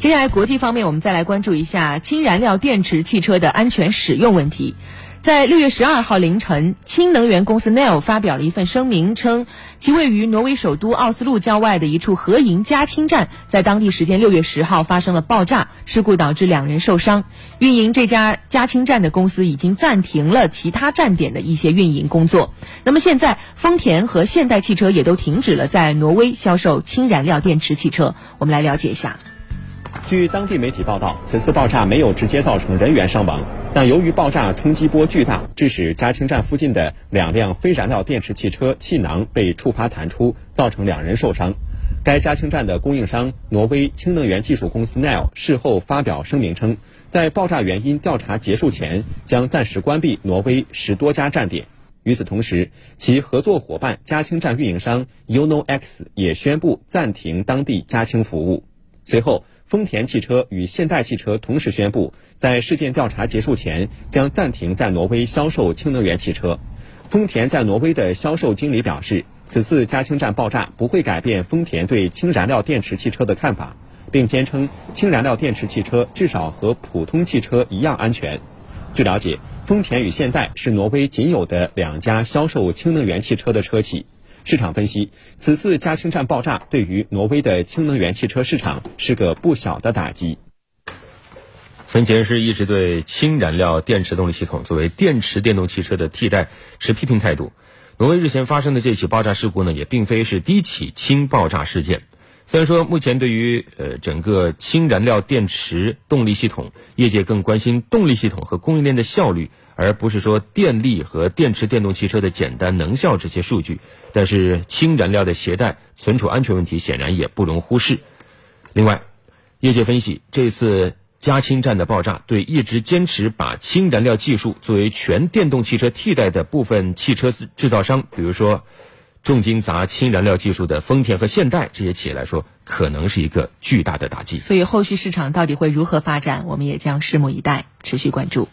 接下来，国际方面，我们再来关注一下氢燃料电池汽车的安全使用问题。在六月十二号凌晨，氢能源公司 Nel 发表了一份声明，称其位于挪威首都奥斯陆郊外的一处合营加氢站，在当地时间六月十号发生了爆炸事故，导致两人受伤。运营这家加氢站的公司已经暂停了其他站点的一些运营工作。那么现在，丰田和现代汽车也都停止了在挪威销售氢燃料电池汽车。我们来了解一下。据当地媒体报道，此次爆炸没有直接造成人员伤亡，但由于爆炸冲击波巨大，致使加氢站附近的两辆非燃料电池汽车气囊被触发弹出，造成两人受伤。该加氢站的供应商挪威氢能源技术公司 Nel 事后发表声明称，在爆炸原因调查结束前，将暂时关闭挪威十多家站点。与此同时，其合作伙伴加氢站运营商 UnoX 也宣布暂停当地加氢服务。随后。丰田汽车与现代汽车同时宣布，在事件调查结束前将暂停在挪威销售氢能源汽车。丰田在挪威的销售经理表示，此次加氢站爆炸不会改变丰田对氢燃料电池汽车的看法，并坚称氢燃料电池汽车至少和普通汽车一样安全。据了解，丰田与现代是挪威仅有的两家销售氢能源汽车的车企。市场分析，此次加氢站爆炸对于挪威的氢能源汽车市场是个不小的打击。丰田是一直对氢燃料电池动力系统作为电池电动汽车的替代持批评态度。挪威日前发生的这起爆炸事故呢，也并非是第一起氢爆炸事件。虽然说目前对于呃整个氢燃料电池动力系统，业界更关心动力系统和供应链的效率。而不是说电力和电池电动汽车的简单能效这些数据，但是氢燃料的携带、存储安全问题显然也不容忽视。另外，业界分析，这次加氢站的爆炸对一直坚持把氢燃料技术作为全电动汽车替代的部分汽车制造商，比如说重金砸氢燃料技术的丰田和现代这些企业来说，可能是一个巨大的打击。所以，后续市场到底会如何发展，我们也将拭目以待，持续关注。